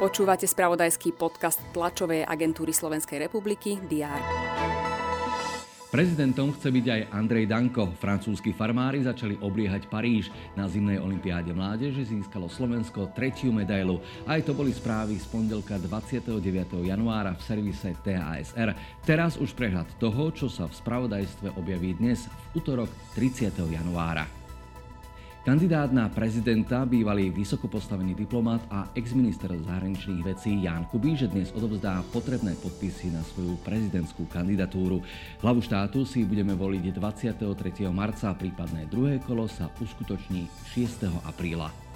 Počúvate spravodajský podcast tlačovej agentúry Slovenskej republiky DR. Prezidentom chce byť aj Andrej Danko. Francúzski farmári začali obliehať Paríž. Na zimnej olimpiáde mládeže získalo Slovensko tretiu medailu. Aj to boli správy z pondelka 29. januára v servise TASR. Teraz už prehľad toho, čo sa v spravodajstve objaví dnes v útorok 30. januára. Kandidát na prezidenta, bývalý vysoko postavený diplomat a exminister zahraničných vecí Ján Kubíš dnes odovzdá potrebné podpisy na svoju prezidentskú kandidatúru. Hlavu štátu si budeme voliť 23. marca, prípadné druhé kolo sa uskutoční 6. apríla.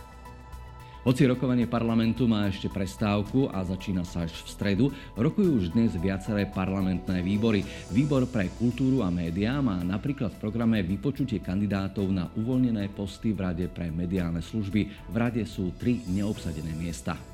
Hoci rokovanie parlamentu má ešte prestávku a začína sa až v stredu, rokujú už dnes viaceré parlamentné výbory. Výbor pre kultúru a médiá má napríklad v programe vypočutie kandidátov na uvoľnené posty v Rade pre mediálne služby. V rade sú tri neobsadené miesta.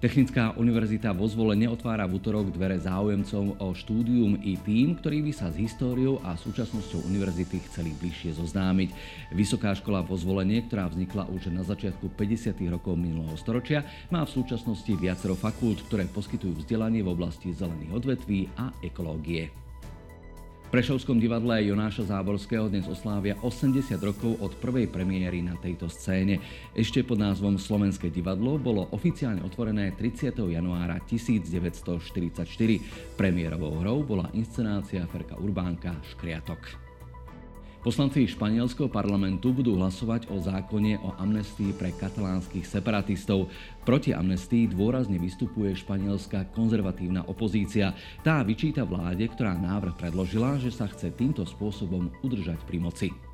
Technická univerzita vo Zvole neotvára v útorok dvere záujemcom o štúdium i tým, ktorí by sa s históriou a súčasnosťou univerzity chceli bližšie zoznámiť. Vysoká škola vo Zvolenie, ktorá vznikla už na začiatku 50. rokov minulého storočia, má v súčasnosti viacero fakult, ktoré poskytujú vzdelanie v oblasti zelených odvetví a ekológie. Prešovskom divadle Jonáša Záborského dnes oslávia 80 rokov od prvej premiéry na tejto scéne. Ešte pod názvom Slovenské divadlo bolo oficiálne otvorené 30. januára 1944. Premiérovou hrou bola inscenácia Ferka Urbánka Škriatok. Poslanci španielského parlamentu budú hlasovať o zákone o amnestii pre katalánskych separatistov. Proti amnestii dôrazne vystupuje španielská konzervatívna opozícia. Tá vyčíta vláde, ktorá návrh predložila, že sa chce týmto spôsobom udržať pri moci.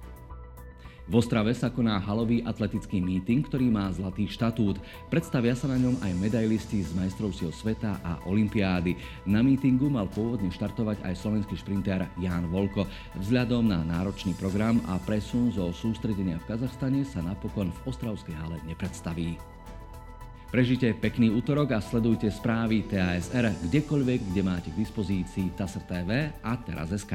V Ostrave sa koná halový atletický míting, ktorý má zlatý štatút. Predstavia sa na ňom aj medailisti z majstrovstiev sveta a olympiády. Na mítingu mal pôvodne štartovať aj slovenský šprinter Ján Volko. Vzhľadom na náročný program a presun zo sústredenia v Kazachstane sa napokon v Ostravskej hale nepredstaví. Prežite pekný útorok a sledujte správy TASR kdekoľvek, kde máte k dispozícii TASR TV a Teraz.sk.